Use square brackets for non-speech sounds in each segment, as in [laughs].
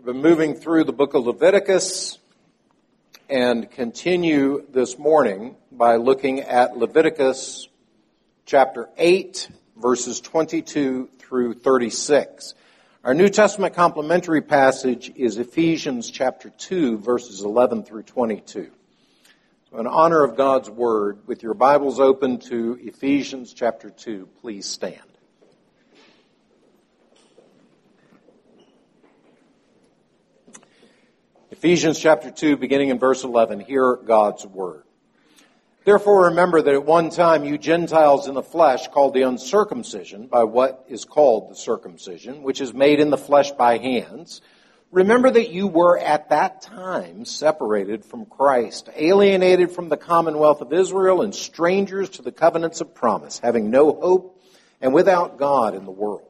We've been moving through the book of Leviticus and continue this morning by looking at Leviticus chapter 8, verses 22 through 36. Our New Testament complementary passage is Ephesians chapter 2, verses 11 through 22. So in honor of God's Word, with your Bibles open to Ephesians chapter 2, please stand. Ephesians chapter 2, beginning in verse 11, hear God's word. Therefore remember that at one time you Gentiles in the flesh called the uncircumcision by what is called the circumcision, which is made in the flesh by hands. Remember that you were at that time separated from Christ, alienated from the commonwealth of Israel and strangers to the covenants of promise, having no hope and without God in the world.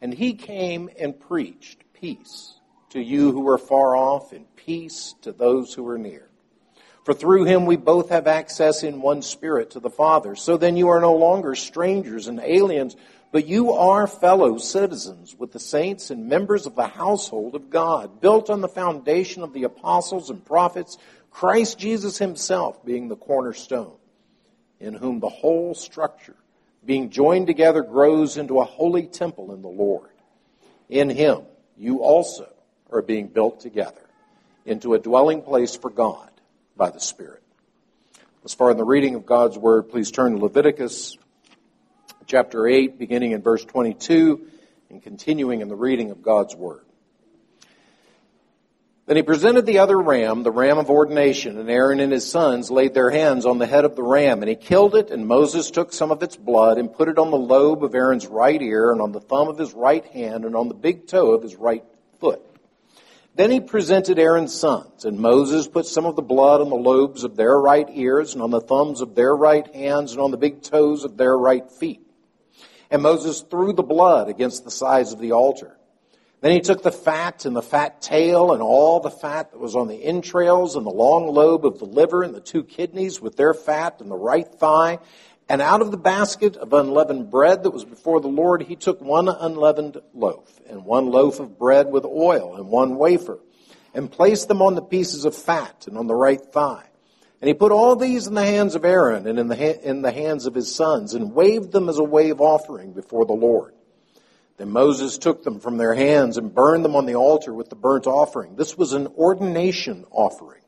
And he came and preached peace to you who are far off and peace to those who are near. For through him we both have access in one spirit to the Father. So then you are no longer strangers and aliens, but you are fellow citizens with the saints and members of the household of God, built on the foundation of the apostles and prophets, Christ Jesus himself being the cornerstone, in whom the whole structure being joined together, grows into a holy temple in the Lord. In him, you also are being built together into a dwelling place for God by the Spirit. As far as the reading of God's Word, please turn to Leviticus chapter 8, beginning in verse 22 and continuing in the reading of God's Word. Then he presented the other ram, the ram of ordination, and Aaron and his sons laid their hands on the head of the ram, and he killed it, and Moses took some of its blood and put it on the lobe of Aaron's right ear, and on the thumb of his right hand, and on the big toe of his right foot. Then he presented Aaron's sons, and Moses put some of the blood on the lobes of their right ears, and on the thumbs of their right hands, and on the big toes of their right feet. And Moses threw the blood against the sides of the altar. Then he took the fat and the fat tail and all the fat that was on the entrails and the long lobe of the liver and the two kidneys with their fat and the right thigh. And out of the basket of unleavened bread that was before the Lord, he took one unleavened loaf and one loaf of bread with oil and one wafer and placed them on the pieces of fat and on the right thigh. And he put all these in the hands of Aaron and in the, ha- in the hands of his sons and waved them as a wave offering before the Lord. Then Moses took them from their hands and burned them on the altar with the burnt offering. This was an ordination offering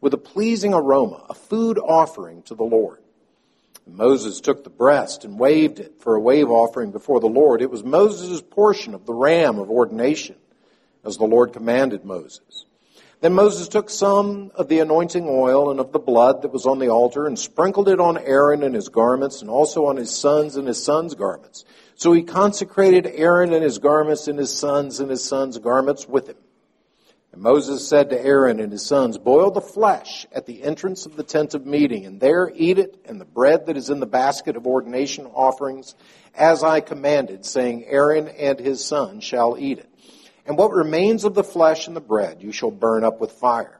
with a pleasing aroma, a food offering to the Lord. And Moses took the breast and waved it for a wave offering before the Lord. It was Moses' portion of the ram of ordination, as the Lord commanded Moses. Then Moses took some of the anointing oil and of the blood that was on the altar and sprinkled it on Aaron and his garments and also on his sons and his sons' garments. So he consecrated Aaron and his garments and his sons and his sons' garments with him. And Moses said to Aaron and his sons, Boil the flesh at the entrance of the tent of meeting, and there eat it, and the bread that is in the basket of ordination offerings, as I commanded, saying, Aaron and his sons shall eat it. And what remains of the flesh and the bread you shall burn up with fire.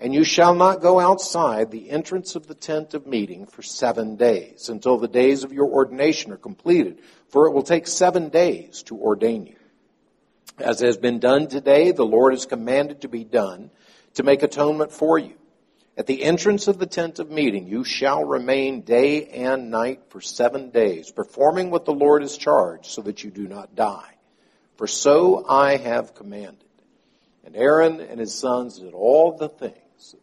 And you shall not go outside the entrance of the tent of meeting for seven days, until the days of your ordination are completed, for it will take seven days to ordain you. As has been done today, the Lord has commanded to be done to make atonement for you. At the entrance of the tent of meeting, you shall remain day and night for seven days, performing what the Lord has charged, so that you do not die. For so I have commanded. And Aaron and his sons did all the things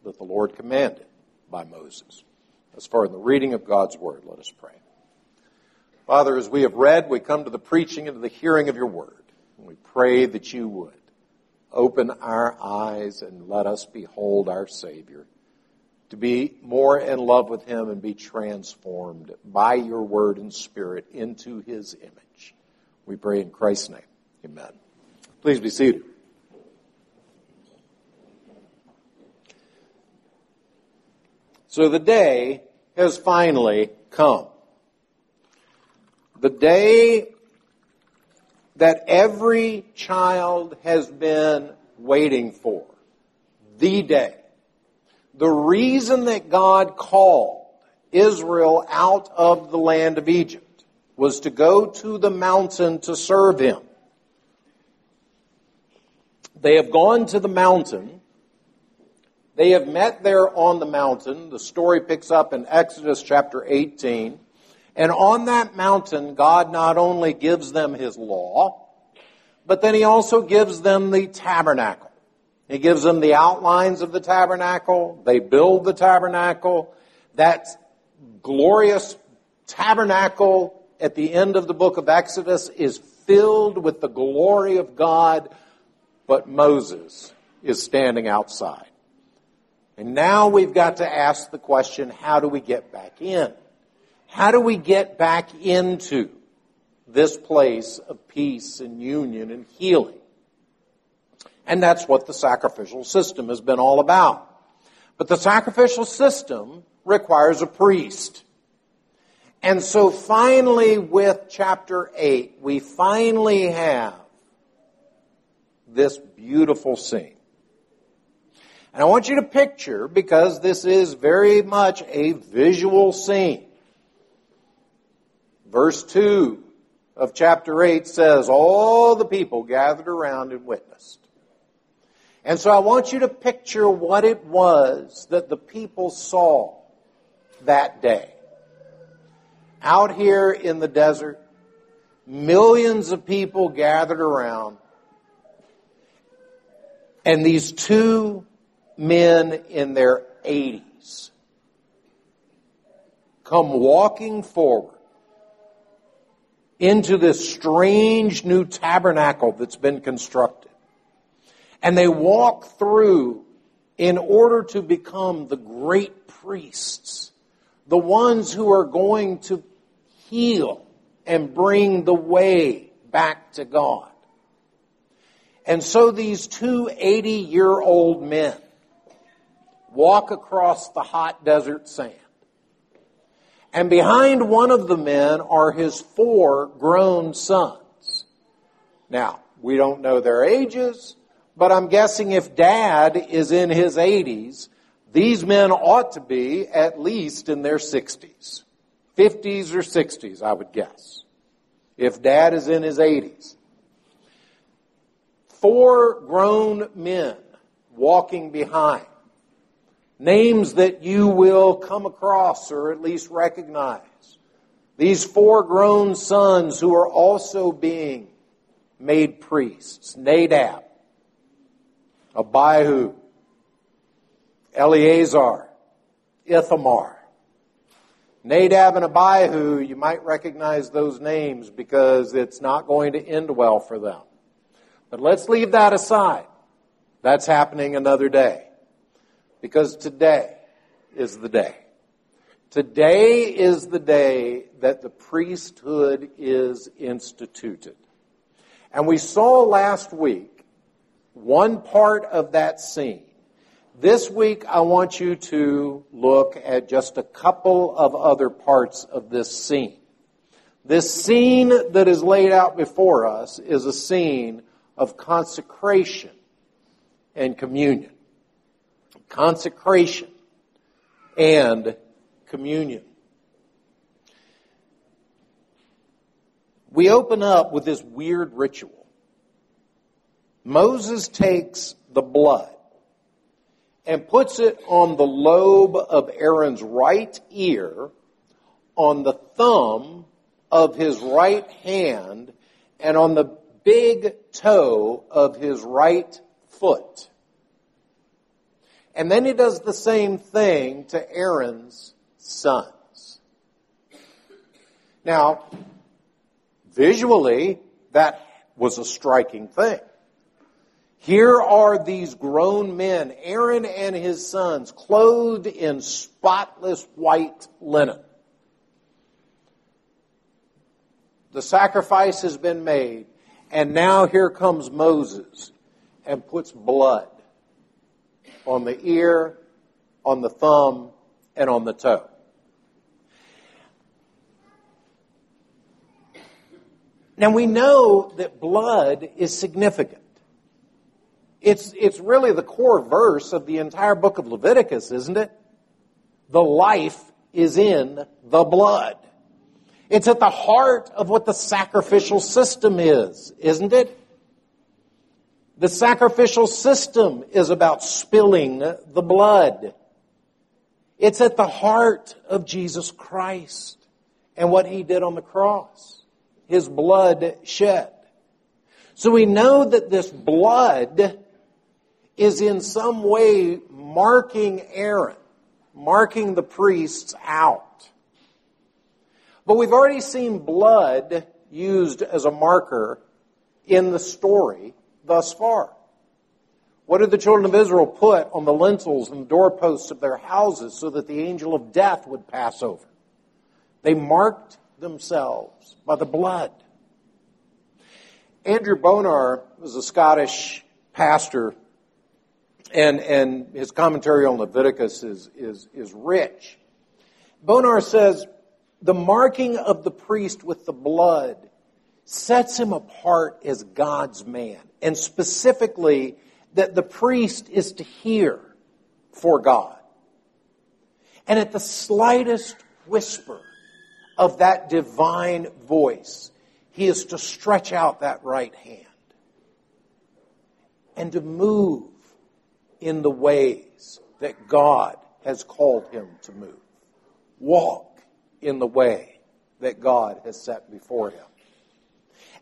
that the Lord commanded by Moses. As far as the reading of God's word, let us pray. Father, as we have read, we come to the preaching and to the hearing of your word. And we pray that you would open our eyes and let us behold our Savior, to be more in love with him and be transformed by your word and spirit into his image. We pray in Christ's name. Amen. Please be seated. So the day has finally come. The day that every child has been waiting for. The day. The reason that God called Israel out of the land of Egypt was to go to the mountain to serve him. They have gone to the mountain. They have met there on the mountain. The story picks up in Exodus chapter 18. And on that mountain, God not only gives them His law, but then He also gives them the tabernacle. He gives them the outlines of the tabernacle. They build the tabernacle. That glorious tabernacle at the end of the book of Exodus is filled with the glory of God, but Moses is standing outside. And now we've got to ask the question, how do we get back in? How do we get back into this place of peace and union and healing? And that's what the sacrificial system has been all about. But the sacrificial system requires a priest. And so finally with chapter 8, we finally have this beautiful scene. And I want you to picture, because this is very much a visual scene. Verse 2 of chapter 8 says, All the people gathered around and witnessed. And so I want you to picture what it was that the people saw that day. Out here in the desert, millions of people gathered around, and these two men in their 80s come walking forward into this strange new tabernacle that's been constructed. And they walk through in order to become the great priests, the ones who are going to heal and bring the way back to God. And so these two 80 year old men walk across the hot desert sand. And behind one of the men are his four grown sons. Now, we don't know their ages. But I'm guessing if dad is in his 80s, these men ought to be at least in their 60s. 50s or 60s, I would guess. If dad is in his 80s. Four grown men walking behind. Names that you will come across or at least recognize. These four grown sons who are also being made priests. Nadab, Abihu, Eleazar, Ithamar. Nadab and Abihu, you might recognize those names because it's not going to end well for them. But let's leave that aside. That's happening another day. Because today is the day. Today is the day that the priesthood is instituted. And we saw last week one part of that scene. This week, I want you to look at just a couple of other parts of this scene. This scene that is laid out before us is a scene of consecration and communion. Consecration and communion. We open up with this weird ritual. Moses takes the blood and puts it on the lobe of Aaron's right ear, on the thumb of his right hand, and on the big toe of his right foot. And then he does the same thing to Aaron's sons. Now, visually, that was a striking thing. Here are these grown men, Aaron and his sons, clothed in spotless white linen. The sacrifice has been made, and now here comes Moses and puts blood on the ear, on the thumb, and on the toe. Now we know that blood is significant. It's, it's really the core verse of the entire book of Leviticus, isn't it? The life is in the blood. It's at the heart of what the sacrificial system is, isn't it? The sacrificial system is about spilling the blood. It's at the heart of Jesus Christ and what he did on the cross his blood shed. So we know that this blood is in some way marking Aaron, marking the priests out. But we've already seen blood used as a marker in the story thus far. What did the children of Israel put on the lintels and doorposts of their houses so that the angel of death would pass over? They marked themselves by the blood. Andrew Bonar was a Scottish pastor, and, and his commentary on Leviticus is, is, is rich. Bonar says, the marking of the priest with the blood sets him apart as God's man, and specifically that the priest is to hear for God. And at the slightest whisper, of that divine voice, he is to stretch out that right hand and to move in the ways that God has called him to move. Walk in the way that God has set before him.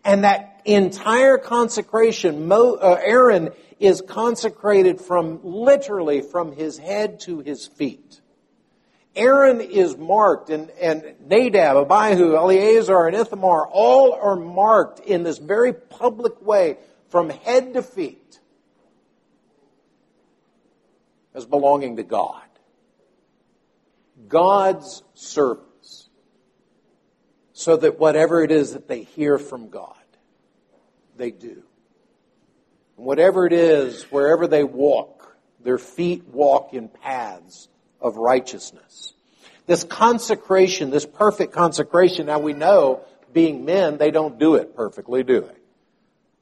And that entire consecration, uh, Aaron is consecrated from literally from his head to his feet. Aaron is marked, and, and Nadab, Abihu, Eleazar, and Ithamar all are marked in this very public way from head to feet as belonging to God. God's servants. So that whatever it is that they hear from God, they do. And whatever it is, wherever they walk, their feet walk in paths of righteousness. This consecration, this perfect consecration, now we know, being men, they don't do it perfectly, do they?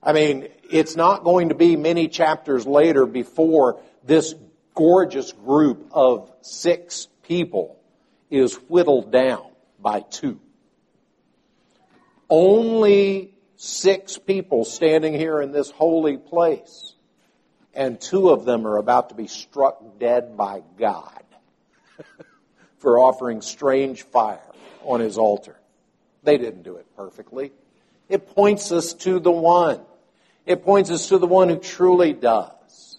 I mean, it's not going to be many chapters later before this gorgeous group of six people is whittled down by two. Only six people standing here in this holy place, and two of them are about to be struck dead by God. [laughs] for offering strange fire on his altar. They didn't do it perfectly. It points us to the one. It points us to the one who truly does.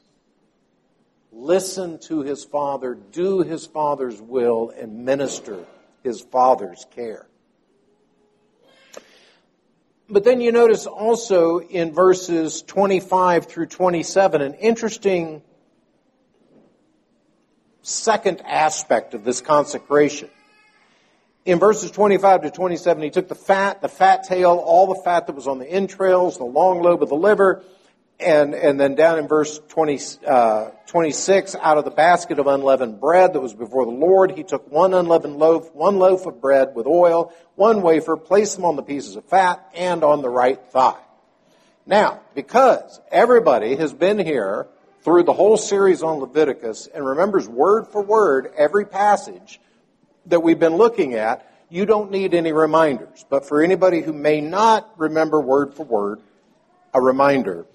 Listen to his Father, do his Father's will, and minister his Father's care. But then you notice also in verses 25 through 27 an interesting second aspect of this consecration. In verses 25 to 27, he took the fat, the fat tail, all the fat that was on the entrails, the long lobe of the liver, and, and then down in verse 20, uh, 26, out of the basket of unleavened bread that was before the Lord, he took one unleavened loaf, one loaf of bread with oil, one wafer, placed them on the pieces of fat and on the right thigh. Now, because everybody has been here through the whole series on Leviticus and remembers word for word every passage that we've been looking at, you don't need any reminders. But for anybody who may not remember word for word, a reminder.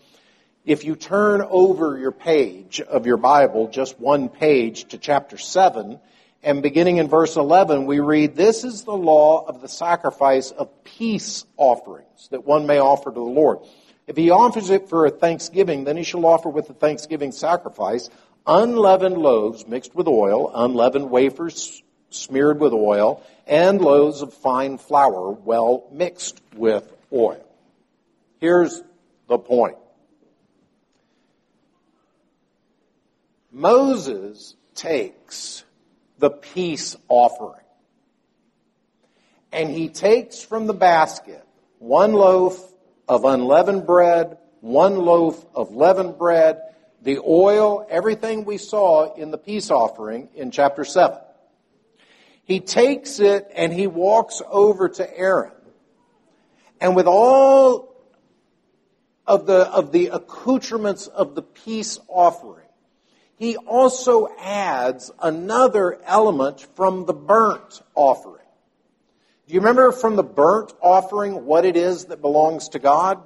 If you turn over your page of your Bible, just one page to chapter 7, and beginning in verse 11, we read, This is the law of the sacrifice of peace offerings that one may offer to the Lord. If he offers it for a thanksgiving, then he shall offer with the thanksgiving sacrifice unleavened loaves mixed with oil, unleavened wafers smeared with oil, and loaves of fine flour well mixed with oil. Here's the point. Moses takes the peace offering and he takes from the basket one loaf of unleavened bread, one loaf of leavened bread, the oil, everything we saw in the peace offering in chapter 7. he takes it and he walks over to Aaron. And with all of the, of the accoutrements of the peace offering, he also adds another element from the burnt offering. Do you remember from the burnt offering what it is that belongs to God?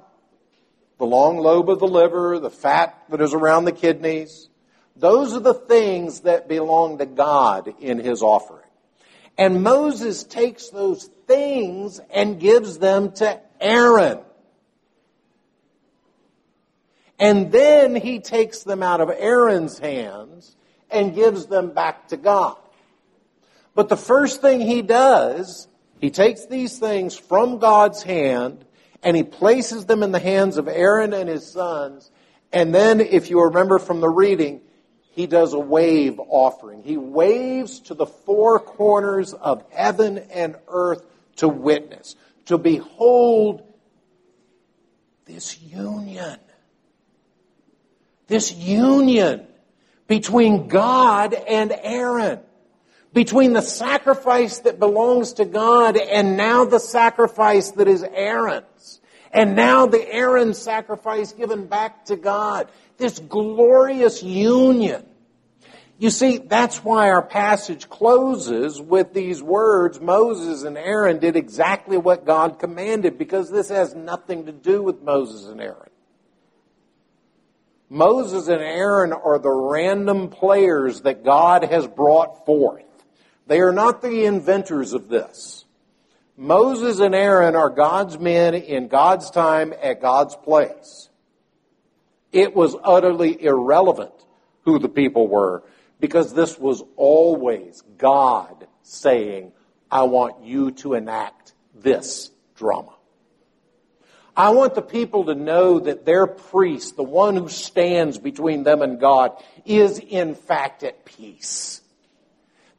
The long lobe of the liver, the fat that is around the kidneys. Those are the things that belong to God in his offering. And Moses takes those things and gives them to Aaron. And then he takes them out of Aaron's hands and gives them back to God. But the first thing he does he takes these things from God's hand and he places them in the hands of Aaron and his sons. And then, if you remember from the reading, he does a wave offering. He waves to the four corners of heaven and earth to witness, to behold this union. This union between God and Aaron between the sacrifice that belongs to God and now the sacrifice that is Aaron's. And now the Aaron sacrifice given back to God. This glorious union. You see, that's why our passage closes with these words, Moses and Aaron did exactly what God commanded, because this has nothing to do with Moses and Aaron. Moses and Aaron are the random players that God has brought forth. They are not the inventors of this. Moses and Aaron are God's men in God's time at God's place. It was utterly irrelevant who the people were because this was always God saying, I want you to enact this drama. I want the people to know that their priest, the one who stands between them and God, is in fact at peace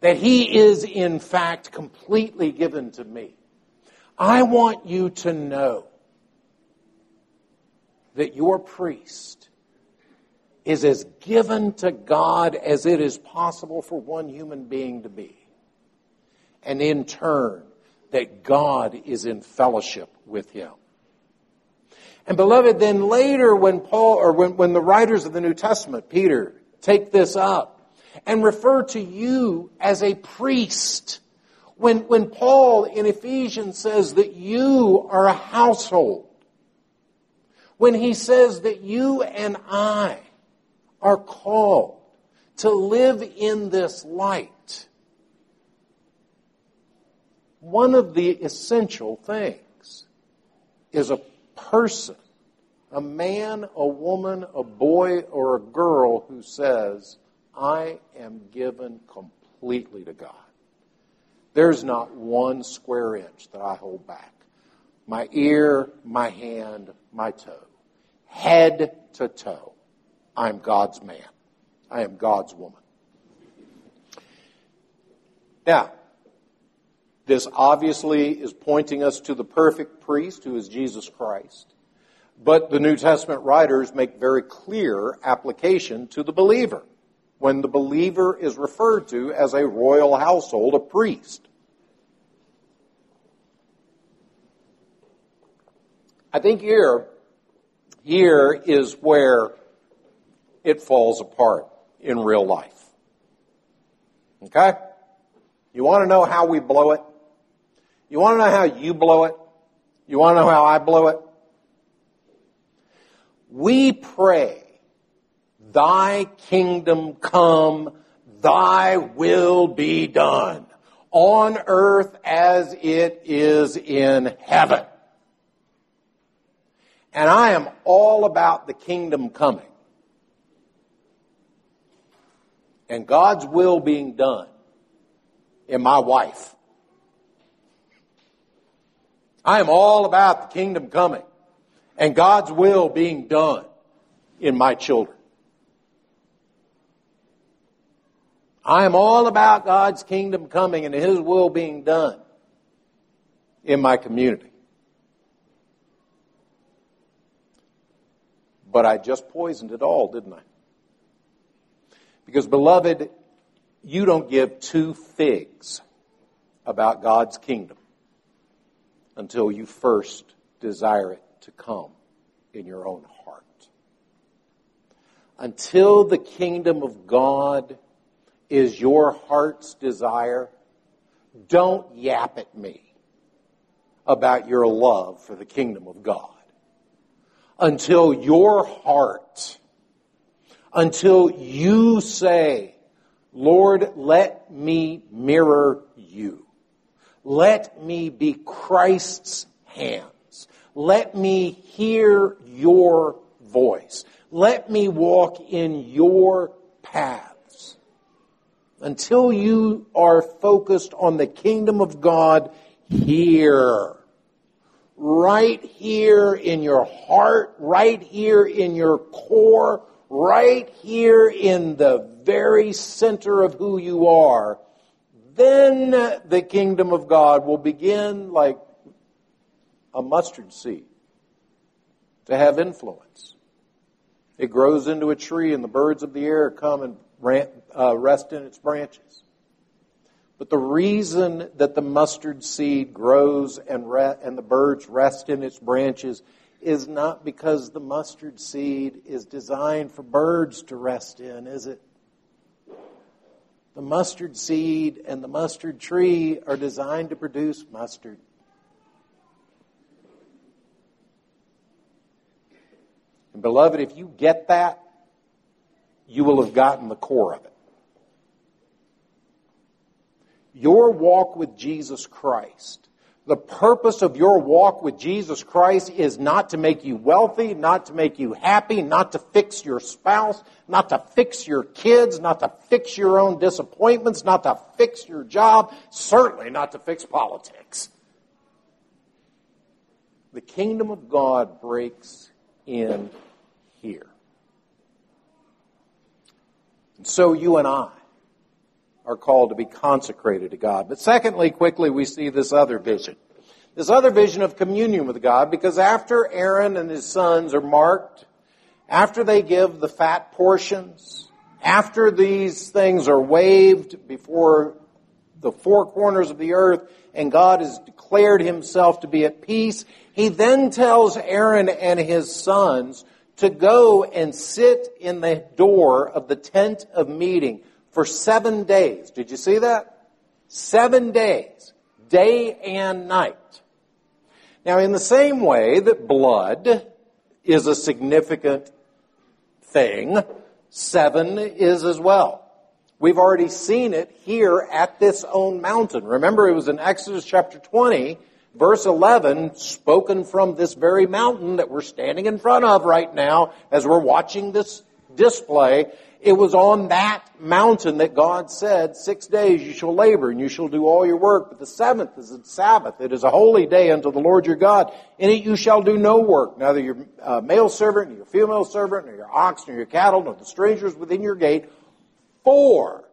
that He is in fact completely given to me. I want you to know that your priest is as given to God as it is possible for one human being to be. And in turn, that God is in fellowship with him. And beloved, then later when Paul, or when, when the writers of the New Testament, Peter, take this up, and refer to you as a priest. When, when Paul in Ephesians says that you are a household, when he says that you and I are called to live in this light, one of the essential things is a person, a man, a woman, a boy, or a girl who says, I am given completely to God. There's not one square inch that I hold back. My ear, my hand, my toe. Head to toe. I'm God's man. I am God's woman. Now, this obviously is pointing us to the perfect priest who is Jesus Christ. But the New Testament writers make very clear application to the believer when the believer is referred to as a royal household, a priest. I think here, here is where it falls apart in real life. Okay? You want to know how we blow it? You want to know how you blow it? You want to know how I blow it? We pray Thy kingdom come, thy will be done on earth as it is in heaven. And I am all about the kingdom coming. And God's will being done in my wife. I am all about the kingdom coming and God's will being done in my children. I am all about God's kingdom coming and His will being done in my community. But I just poisoned it all, didn't I? Because, beloved, you don't give two figs about God's kingdom until you first desire it to come in your own heart. Until the kingdom of God is your heart's desire, don't yap at me about your love for the kingdom of God. Until your heart, until you say, Lord, let me mirror you. Let me be Christ's hands. Let me hear your voice. Let me walk in your paths. Until you are focused on the kingdom of God here, right here in your heart, right here in your core, right here in the very center of who you are, then the kingdom of God will begin like a mustard seed to have influence. It grows into a tree, and the birds of the air come and uh, rest in its branches. But the reason that the mustard seed grows and, re- and the birds rest in its branches is not because the mustard seed is designed for birds to rest in, is it? The mustard seed and the mustard tree are designed to produce mustard. And beloved, if you get that, you will have gotten the core of it. Your walk with Jesus Christ the purpose of your walk with Jesus Christ is not to make you wealthy, not to make you happy, not to fix your spouse, not to fix your kids, not to fix your own disappointments, not to fix your job, certainly not to fix politics. The kingdom of God breaks in here. And so you and I are called to be consecrated to God. But secondly, quickly, we see this other vision. This other vision of communion with God, because after Aaron and his sons are marked, after they give the fat portions, after these things are waved before the four corners of the earth, and God has declared himself to be at peace, he then tells Aaron and his sons to go and sit in the door of the tent of meeting for seven days. Did you see that? Seven days, day and night. Now, in the same way that blood is a significant thing, seven is as well. We've already seen it here at this own mountain. Remember, it was in Exodus chapter 20, verse 11, spoken from this very mountain that we're standing in front of right now as we're watching this display. It was on that mountain that God said, six days you shall labor and you shall do all your work, but the seventh is a Sabbath. It is a holy day unto the Lord your God. In it you shall do no work, neither your uh, male servant, nor your female servant, nor your ox, nor your cattle, nor the strangers within your gate. For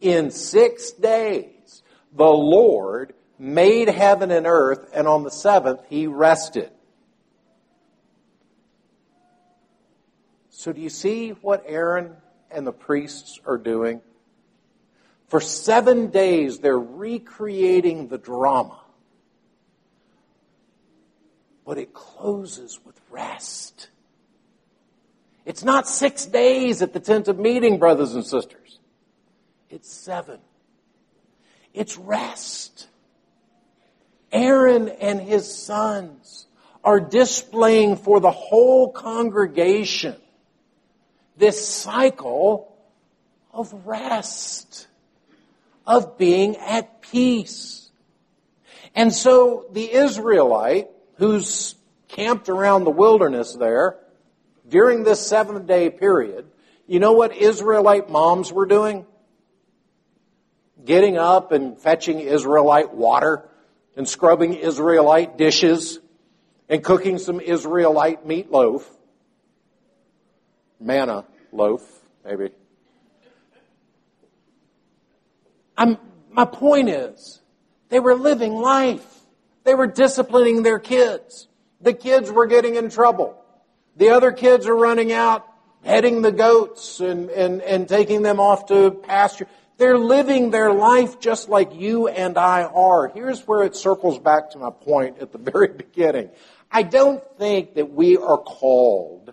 in six days the Lord made heaven and earth, and on the seventh he rested. So, do you see what Aaron and the priests are doing? For seven days, they're recreating the drama. But it closes with rest. It's not six days at the tent of meeting, brothers and sisters. It's seven. It's rest. Aaron and his sons are displaying for the whole congregation this cycle of rest, of being at peace. And so the Israelite who's camped around the wilderness there during this seven day period, you know what Israelite moms were doing? Getting up and fetching Israelite water and scrubbing Israelite dishes and cooking some Israelite meatloaf manna loaf, maybe. I'm, my point is, they were living life. They were disciplining their kids. The kids were getting in trouble. The other kids are running out, heading the goats and, and, and taking them off to pasture. They're living their life just like you and I are. Here's where it circles back to my point at the [laughs] very beginning. I don't think that we are called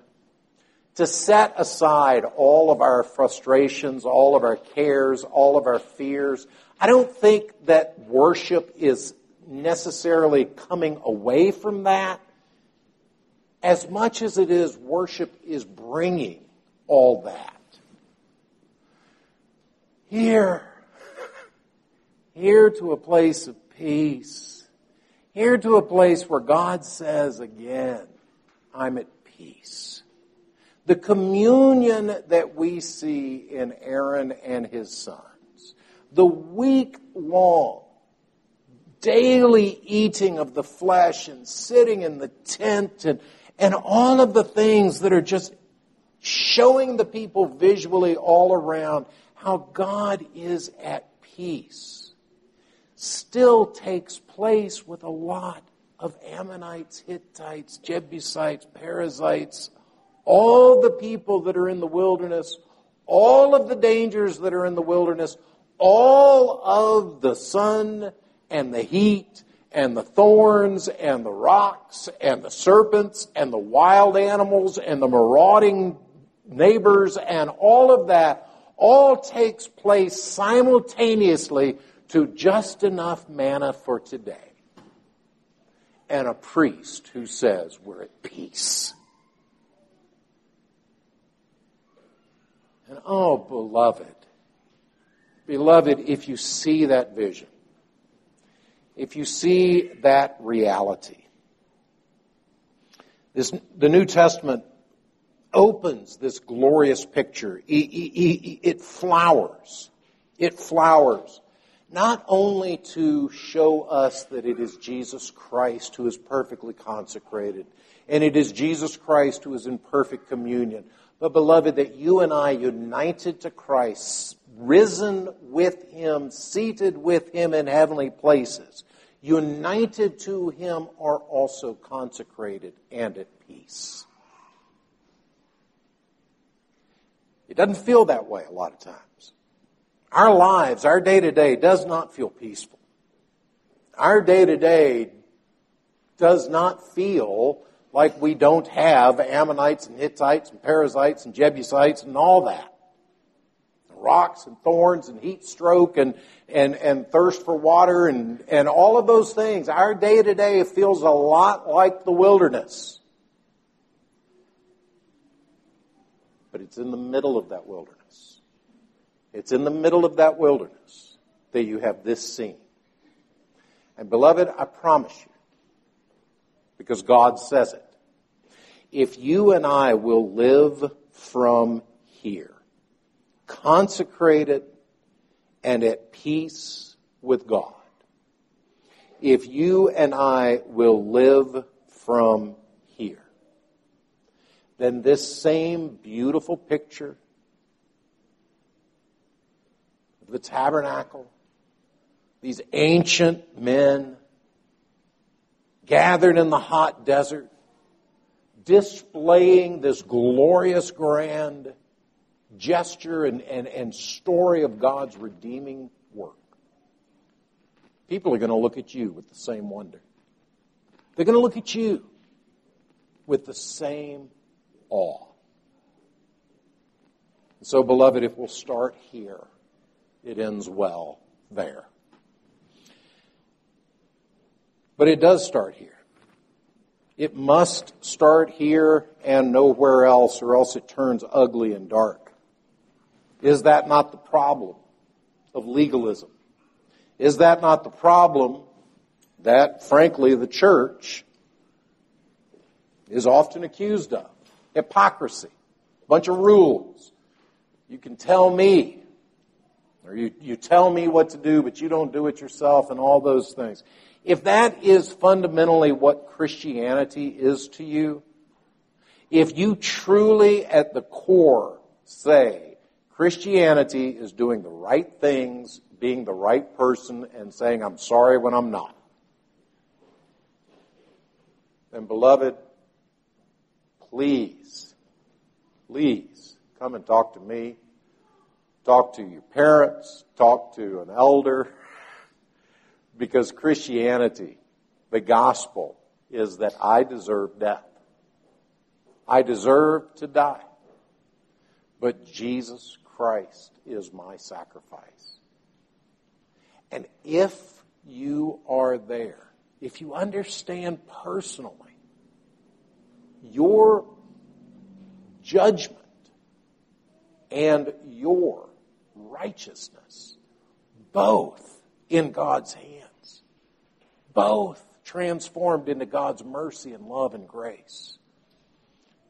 to set aside all of our frustrations, all of our cares, all of our fears. I don't think that worship is necessarily coming away from that as much as it is worship is bringing all that. Here, here to a place of peace, here to a place where God says again, I'm at peace. The communion that we see in Aaron and his sons, the week long daily eating of the flesh and sitting in the tent and, and all of the things that are just showing the people visually all around how God is at peace still takes place with a lot of Ammonites, Hittites, Jebusites, Perizzites, all the people that are in the wilderness, all of the dangers that are in the wilderness, all of the sun and the heat and the thorns and the rocks and the serpents and the wild animals and the marauding neighbors and all of that all takes place simultaneously to just enough manna for today. And a priest who says we're at peace. And oh, beloved, beloved, if you see that vision, if you see that reality. This, the New Testament opens this glorious picture. It flowers. It flowers. Not only to show us that it is Jesus Christ who is perfectly consecrated, and it is Jesus Christ who is in perfect communion, but beloved, that you and I, united to Christ, risen with him, seated with him in heavenly places, united to him, are also consecrated and at peace. It doesn't feel that way a lot of times. Our lives, our day to day does not feel peaceful. Our day to day does not feel like we don't have Ammonites and Hittites and Perizzites and Jebusites and all that rocks and thorns and heat stroke and, and, and thirst for water and, and all of those things. Our day to day feels a lot like the wilderness. But it's in the middle of that wilderness. It's in the middle of that wilderness that you have this scene. And beloved, I promise you, because God says it, if you and I will live from here, consecrated and at peace with God. If you and I will live from here, then this same beautiful picture of the tabernacle, these ancient men gathered in the hot desert, displaying this glorious grand gesture and, and, and story of God's redeeming work. People are going to look at you with the same wonder. They're going to look at you with the same awe. so, beloved, if we'll start here, it ends well there. But it does start here. It must start here and nowhere else, or else it turns ugly and dark. Is that not the problem of legalism? Is that not the problem that, frankly, the church is often accused of? Hypocrisy. A bunch of rules. You can tell me, or you, you tell me what to do, but you don't do it yourself, and all those things. If that is fundamentally what Christianity is to you, if you truly at the core say, Christianity is doing the right things, being the right person, and saying, I'm sorry when I'm not. then beloved, please, please come and talk to me. talk to your parents, talk to an elder, because Christianity, the gospel, is that I deserve death. I deserve to die. But Jesus Christ is my sacrifice. And if you are there, if you understand personally your judgment and your righteousness, both in God's hands, both transformed into God's mercy and love and grace.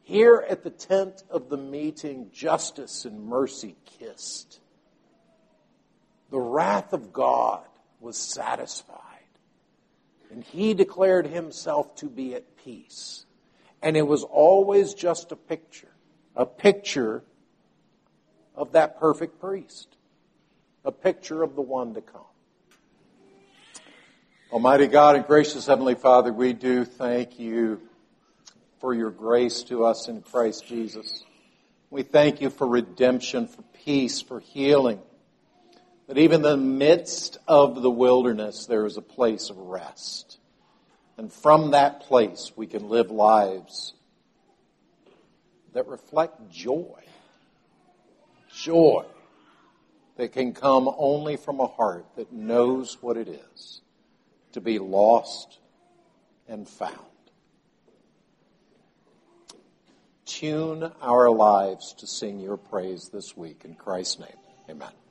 Here at the tent of the meeting, justice and mercy kissed. The wrath of God was satisfied, and he declared himself to be at peace. And it was always just a picture, a picture of that perfect priest, a picture of the one to come. Almighty God and gracious Heavenly Father, we do thank you for your grace to us in Christ Jesus. We thank you for redemption, for peace, for healing. That even in the midst of the wilderness, there is a place of rest. And from that place, we can live lives that reflect joy joy that can come only from a heart that knows what it is to be lost and found. Tune our lives to sing your praise this week. In Christ's name, amen.